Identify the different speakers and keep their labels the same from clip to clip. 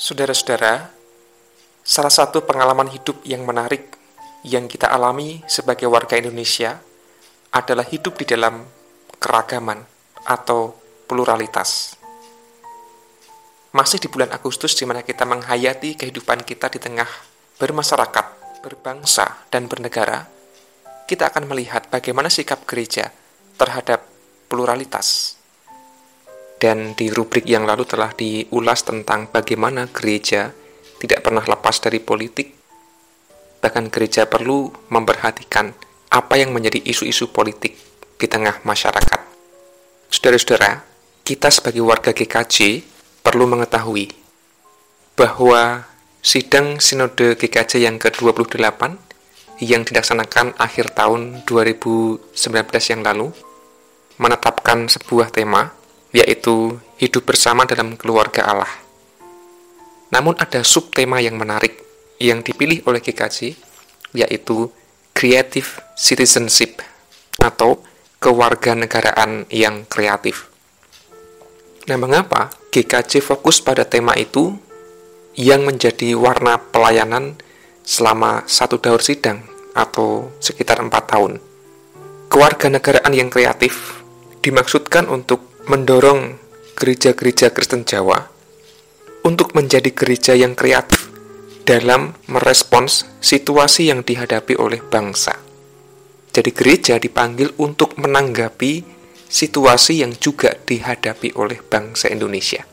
Speaker 1: Saudara-saudara, salah satu pengalaman hidup yang menarik yang kita alami sebagai warga Indonesia adalah hidup di dalam keragaman atau pluralitas. Masih di bulan Agustus di mana kita menghayati kehidupan kita di tengah bermasyarakat, berbangsa, dan bernegara, kita akan melihat bagaimana sikap gereja terhadap pluralitas. Dan di rubrik yang lalu telah diulas tentang bagaimana gereja tidak pernah lepas dari politik. Bahkan gereja perlu memperhatikan apa yang menjadi isu-isu politik di tengah masyarakat. Saudara-saudara, kita sebagai warga GKJ perlu mengetahui bahwa sidang Sinode GKJ yang ke-28 yang dilaksanakan akhir tahun 2019 yang lalu menetapkan sebuah tema yaitu hidup bersama dalam keluarga Allah. Namun ada subtema yang menarik yang dipilih oleh GKJ, yaitu Creative Citizenship atau kewarganegaraan yang kreatif. Nah, mengapa GKJ fokus pada tema itu yang menjadi warna pelayanan selama satu daur sidang atau sekitar empat tahun? Kewarganegaraan yang kreatif dimaksudkan untuk mendorong gereja-gereja Kristen Jawa untuk menjadi gereja yang kreatif dalam merespons situasi yang dihadapi oleh bangsa. Jadi gereja dipanggil untuk menanggapi situasi yang juga dihadapi oleh bangsa Indonesia.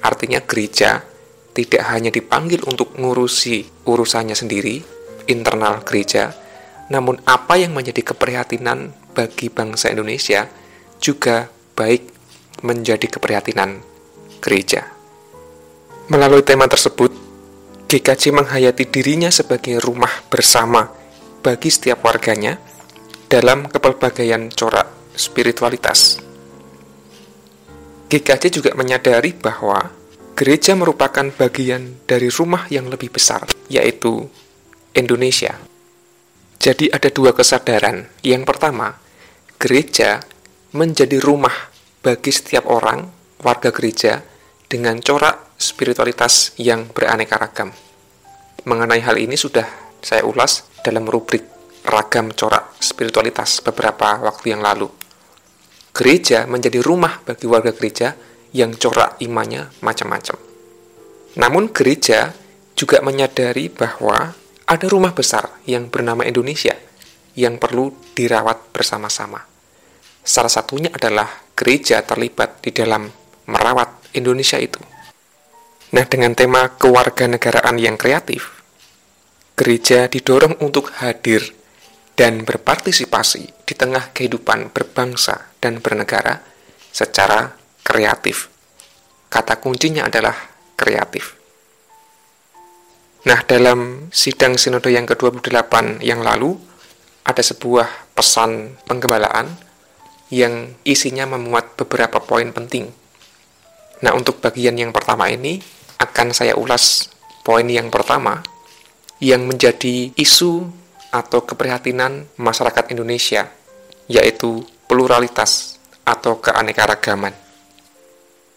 Speaker 1: Artinya gereja tidak hanya dipanggil untuk ngurusi urusannya sendiri, internal gereja, namun apa yang menjadi keprihatinan bagi bangsa Indonesia juga baik menjadi keprihatinan gereja. Melalui tema tersebut, GKJ menghayati dirinya sebagai rumah bersama bagi setiap warganya dalam kepelbagaian corak spiritualitas. GKJ juga menyadari bahwa gereja merupakan bagian dari rumah yang lebih besar, yaitu Indonesia. Jadi ada dua kesadaran. Yang pertama, gereja menjadi rumah bagi setiap orang, warga gereja, dengan corak spiritualitas yang beraneka ragam. Mengenai hal ini sudah saya ulas dalam rubrik ragam corak spiritualitas beberapa waktu yang lalu. Gereja menjadi rumah bagi warga gereja yang corak imannya macam-macam. Namun gereja juga menyadari bahwa ada rumah besar yang bernama Indonesia yang perlu dirawat bersama-sama. Salah satunya adalah gereja terlibat di dalam merawat Indonesia itu. Nah, dengan tema kewarganegaraan yang kreatif, gereja didorong untuk hadir dan berpartisipasi di tengah kehidupan berbangsa dan bernegara secara kreatif. Kata kuncinya adalah kreatif. Nah, dalam sidang sinode yang ke-28 yang lalu, ada sebuah pesan penggembalaan yang isinya memuat beberapa poin penting. Nah, untuk bagian yang pertama ini akan saya ulas poin yang pertama yang menjadi isu atau keprihatinan masyarakat Indonesia, yaitu pluralitas atau keanekaragaman.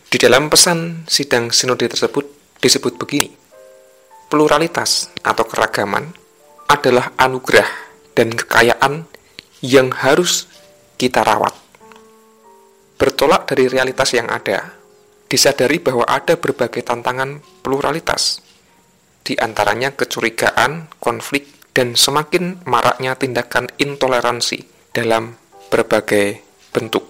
Speaker 1: Di dalam pesan sidang sinode tersebut disebut begini, pluralitas atau keragaman adalah anugerah dan kekayaan yang harus kita rawat. Bertolak dari realitas yang ada, disadari bahwa ada berbagai tantangan pluralitas, di antaranya kecurigaan, konflik, dan semakin maraknya tindakan intoleransi dalam berbagai bentuk.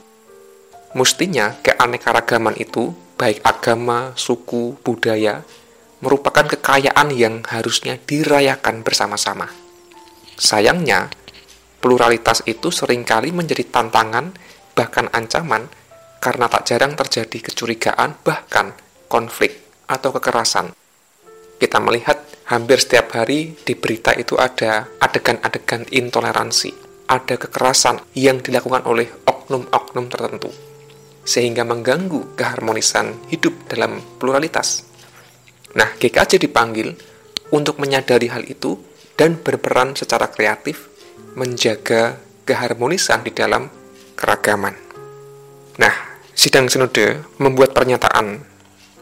Speaker 1: Mestinya keanekaragaman itu, baik agama, suku, budaya, merupakan kekayaan yang harusnya dirayakan bersama-sama. Sayangnya, Pluralitas itu sering kali menjadi tantangan, bahkan ancaman, karena tak jarang terjadi kecurigaan, bahkan konflik atau kekerasan. Kita melihat hampir setiap hari di berita itu ada adegan-adegan intoleransi, ada kekerasan yang dilakukan oleh oknum-oknum tertentu, sehingga mengganggu keharmonisan hidup dalam pluralitas. Nah, GKJ dipanggil untuk menyadari hal itu dan berperan secara kreatif menjaga keharmonisan di dalam keragaman. Nah, sidang sinode membuat pernyataan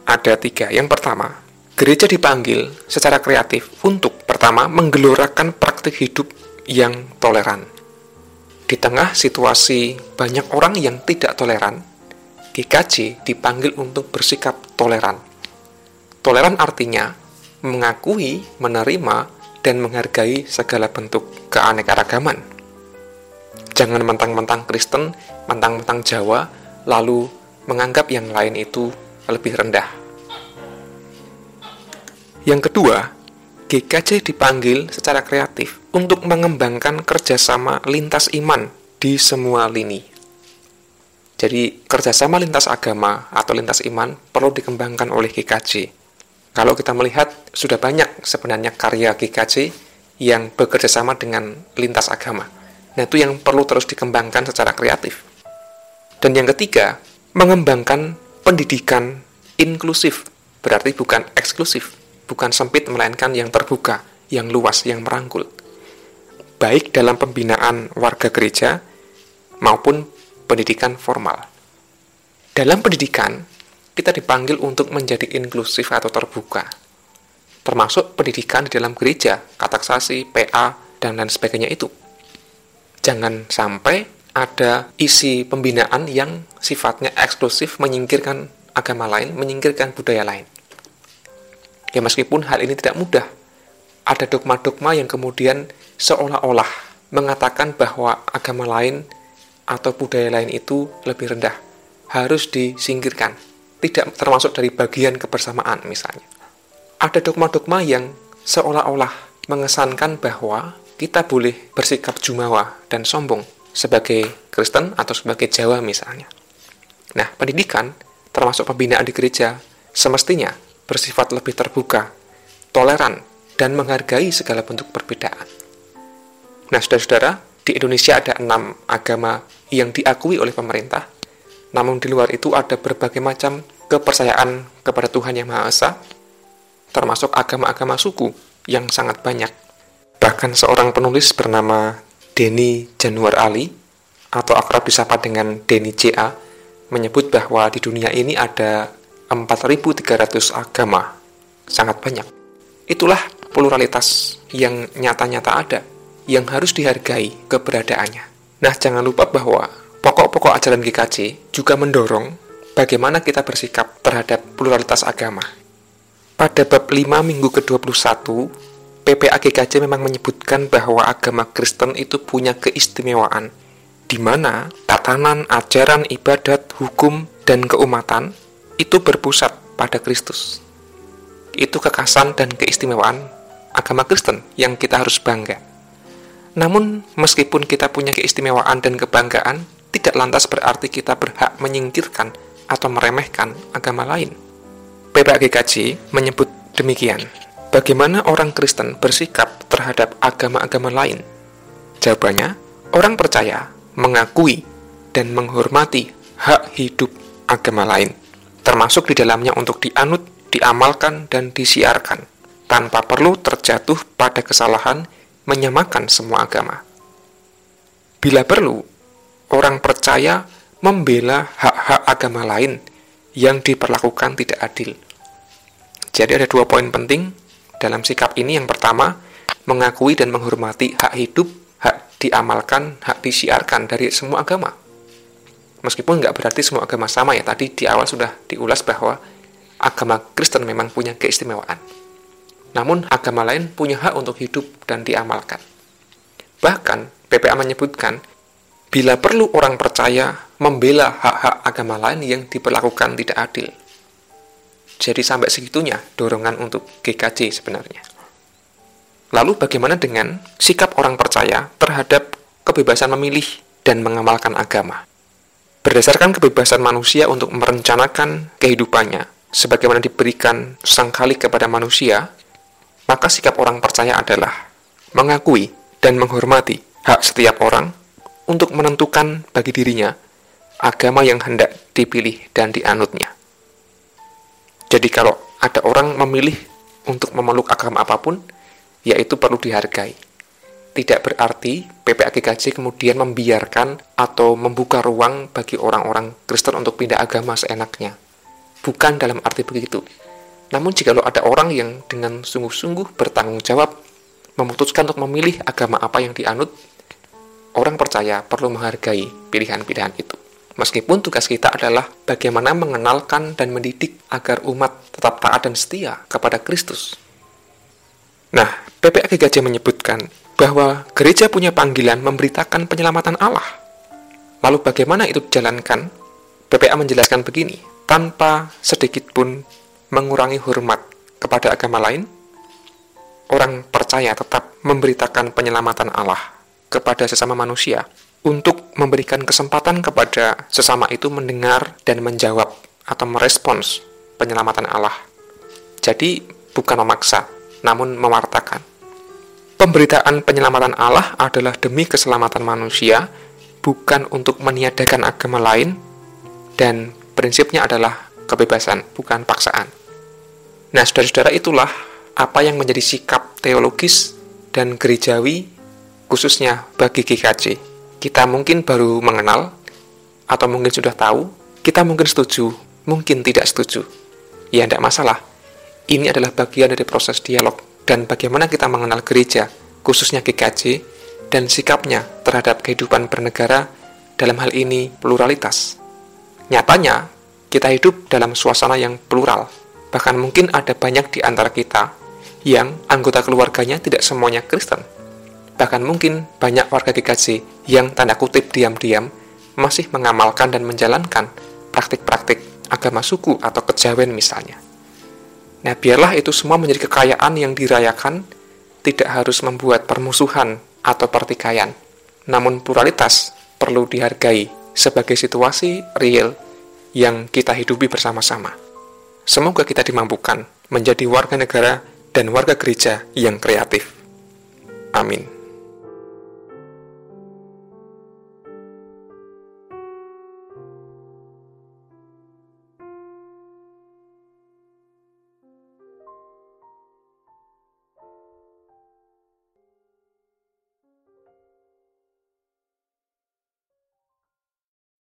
Speaker 1: ada tiga. Yang pertama, Gereja dipanggil secara kreatif untuk pertama menggelorakan praktik hidup yang toleran. Di tengah situasi banyak orang yang tidak toleran, GKJ dipanggil untuk bersikap toleran. Toleran artinya mengakui, menerima, dan menghargai segala bentuk keanekaragaman. Jangan mentang-mentang Kristen, mentang-mentang Jawa, lalu menganggap yang lain itu lebih rendah. Yang kedua, GKJ dipanggil secara kreatif untuk mengembangkan kerjasama lintas iman di semua lini. Jadi, kerjasama lintas agama atau lintas iman perlu dikembangkan oleh GKJ. Kalau kita melihat, sudah banyak sebenarnya karya GKJ yang bekerja sama dengan lintas agama. Nah, itu yang perlu terus dikembangkan secara kreatif. Dan yang ketiga, mengembangkan pendidikan inklusif, berarti bukan eksklusif bukan sempit melainkan yang terbuka, yang luas, yang merangkul. Baik dalam pembinaan warga gereja maupun pendidikan formal. Dalam pendidikan, kita dipanggil untuk menjadi inklusif atau terbuka. Termasuk pendidikan di dalam gereja, kataksasi, PA, dan lain sebagainya itu. Jangan sampai ada isi pembinaan yang sifatnya eksklusif menyingkirkan agama lain, menyingkirkan budaya lain. Ya meskipun hal ini tidak mudah, ada dogma-dogma yang kemudian seolah-olah mengatakan bahwa agama lain atau budaya lain itu lebih rendah, harus disingkirkan, tidak termasuk dari bagian kebersamaan misalnya. Ada dogma-dogma yang seolah-olah mengesankan bahwa kita boleh bersikap jumawa dan sombong sebagai Kristen atau sebagai Jawa misalnya. Nah, pendidikan termasuk pembinaan di gereja semestinya bersifat lebih terbuka, toleran, dan menghargai segala bentuk perbedaan. Nah, saudara-saudara, di Indonesia ada enam agama yang diakui oleh pemerintah, namun di luar itu ada berbagai macam kepercayaan kepada Tuhan Yang Maha Esa, termasuk agama-agama suku yang sangat banyak. Bahkan seorang penulis bernama Denny Januar Ali, atau akrab disapa dengan Denny J.A., menyebut bahwa di dunia ini ada 4.300 agama, sangat banyak. Itulah pluralitas yang nyata-nyata ada, yang harus dihargai keberadaannya. Nah, jangan lupa bahwa pokok-pokok ajaran GKJ juga mendorong bagaimana kita bersikap terhadap pluralitas agama. Pada bab 5 minggu ke-21, PPA GKJ memang menyebutkan bahwa agama Kristen itu punya keistimewaan, di mana tatanan, ajaran, ibadat, hukum, dan keumatan itu berpusat pada Kristus. Itu kekasan dan keistimewaan agama Kristen yang kita harus bangga. Namun, meskipun kita punya keistimewaan dan kebanggaan, tidak lantas berarti kita berhak menyingkirkan atau meremehkan agama lain. PPAGKJ menyebut demikian. Bagaimana orang Kristen bersikap terhadap agama-agama lain? Jawabannya, orang percaya mengakui dan menghormati hak hidup agama lain termasuk di dalamnya untuk dianut, diamalkan, dan disiarkan, tanpa perlu terjatuh pada kesalahan menyamakan semua agama. Bila perlu, orang percaya membela hak-hak agama lain yang diperlakukan tidak adil. Jadi ada dua poin penting dalam sikap ini. Yang pertama, mengakui dan menghormati hak hidup, hak diamalkan, hak disiarkan dari semua agama. Meskipun nggak berarti semua agama sama ya, tadi di awal sudah diulas bahwa agama Kristen memang punya keistimewaan. Namun agama lain punya hak untuk hidup dan diamalkan. Bahkan PPA menyebutkan, bila perlu orang percaya membela hak-hak agama lain yang diperlakukan tidak adil. Jadi sampai segitunya dorongan untuk GKJ sebenarnya. Lalu bagaimana dengan sikap orang percaya terhadap kebebasan memilih dan mengamalkan agama? Berdasarkan kebebasan manusia untuk merencanakan kehidupannya, sebagaimana diberikan sang kali kepada manusia, maka sikap orang percaya adalah mengakui dan menghormati hak setiap orang untuk menentukan bagi dirinya agama yang hendak dipilih dan dianutnya. Jadi kalau ada orang memilih untuk memeluk agama apa pun, yaitu perlu dihargai tidak berarti PPAGKJ kemudian membiarkan atau membuka ruang bagi orang-orang Kristen untuk pindah agama seenaknya. Bukan dalam arti begitu. Namun jika ada orang yang dengan sungguh-sungguh bertanggung jawab memutuskan untuk memilih agama apa yang dianut, orang percaya perlu menghargai pilihan-pilihan itu. Meskipun tugas kita adalah bagaimana mengenalkan dan mendidik agar umat tetap taat dan setia kepada Kristus. Nah, PPAG menyebutkan bahwa gereja punya panggilan memberitakan penyelamatan Allah. Lalu bagaimana itu dijalankan? PPA menjelaskan begini, tanpa sedikit pun mengurangi hormat kepada agama lain, orang percaya tetap memberitakan penyelamatan Allah kepada sesama manusia untuk memberikan kesempatan kepada sesama itu mendengar dan menjawab atau merespons penyelamatan Allah. Jadi, bukan memaksa, namun mewartakan. Pemberitaan penyelamatan Allah adalah demi keselamatan manusia, bukan untuk meniadakan agama lain, dan prinsipnya adalah kebebasan, bukan paksaan. Nah, saudara-saudara, itulah apa yang menjadi sikap teologis dan gerejawi, khususnya bagi GKJ kita mungkin baru mengenal, atau mungkin sudah tahu, kita mungkin setuju, mungkin tidak setuju. Ya, tidak masalah. Ini adalah bagian dari proses dialog dan bagaimana kita mengenal gereja, khususnya GKJ, dan sikapnya terhadap kehidupan bernegara dalam hal ini pluralitas. Nyatanya, kita hidup dalam suasana yang plural. Bahkan mungkin ada banyak di antara kita yang anggota keluarganya tidak semuanya Kristen Bahkan mungkin banyak warga GKJ yang tanda kutip diam-diam masih mengamalkan dan menjalankan praktik-praktik agama suku atau kejawen misalnya. Nah, biarlah itu semua menjadi kekayaan yang dirayakan, tidak harus membuat permusuhan atau pertikaian. Namun pluralitas perlu dihargai sebagai situasi real yang kita hidupi bersama-sama. Semoga kita dimampukan menjadi warga negara dan warga gereja yang kreatif. Amin.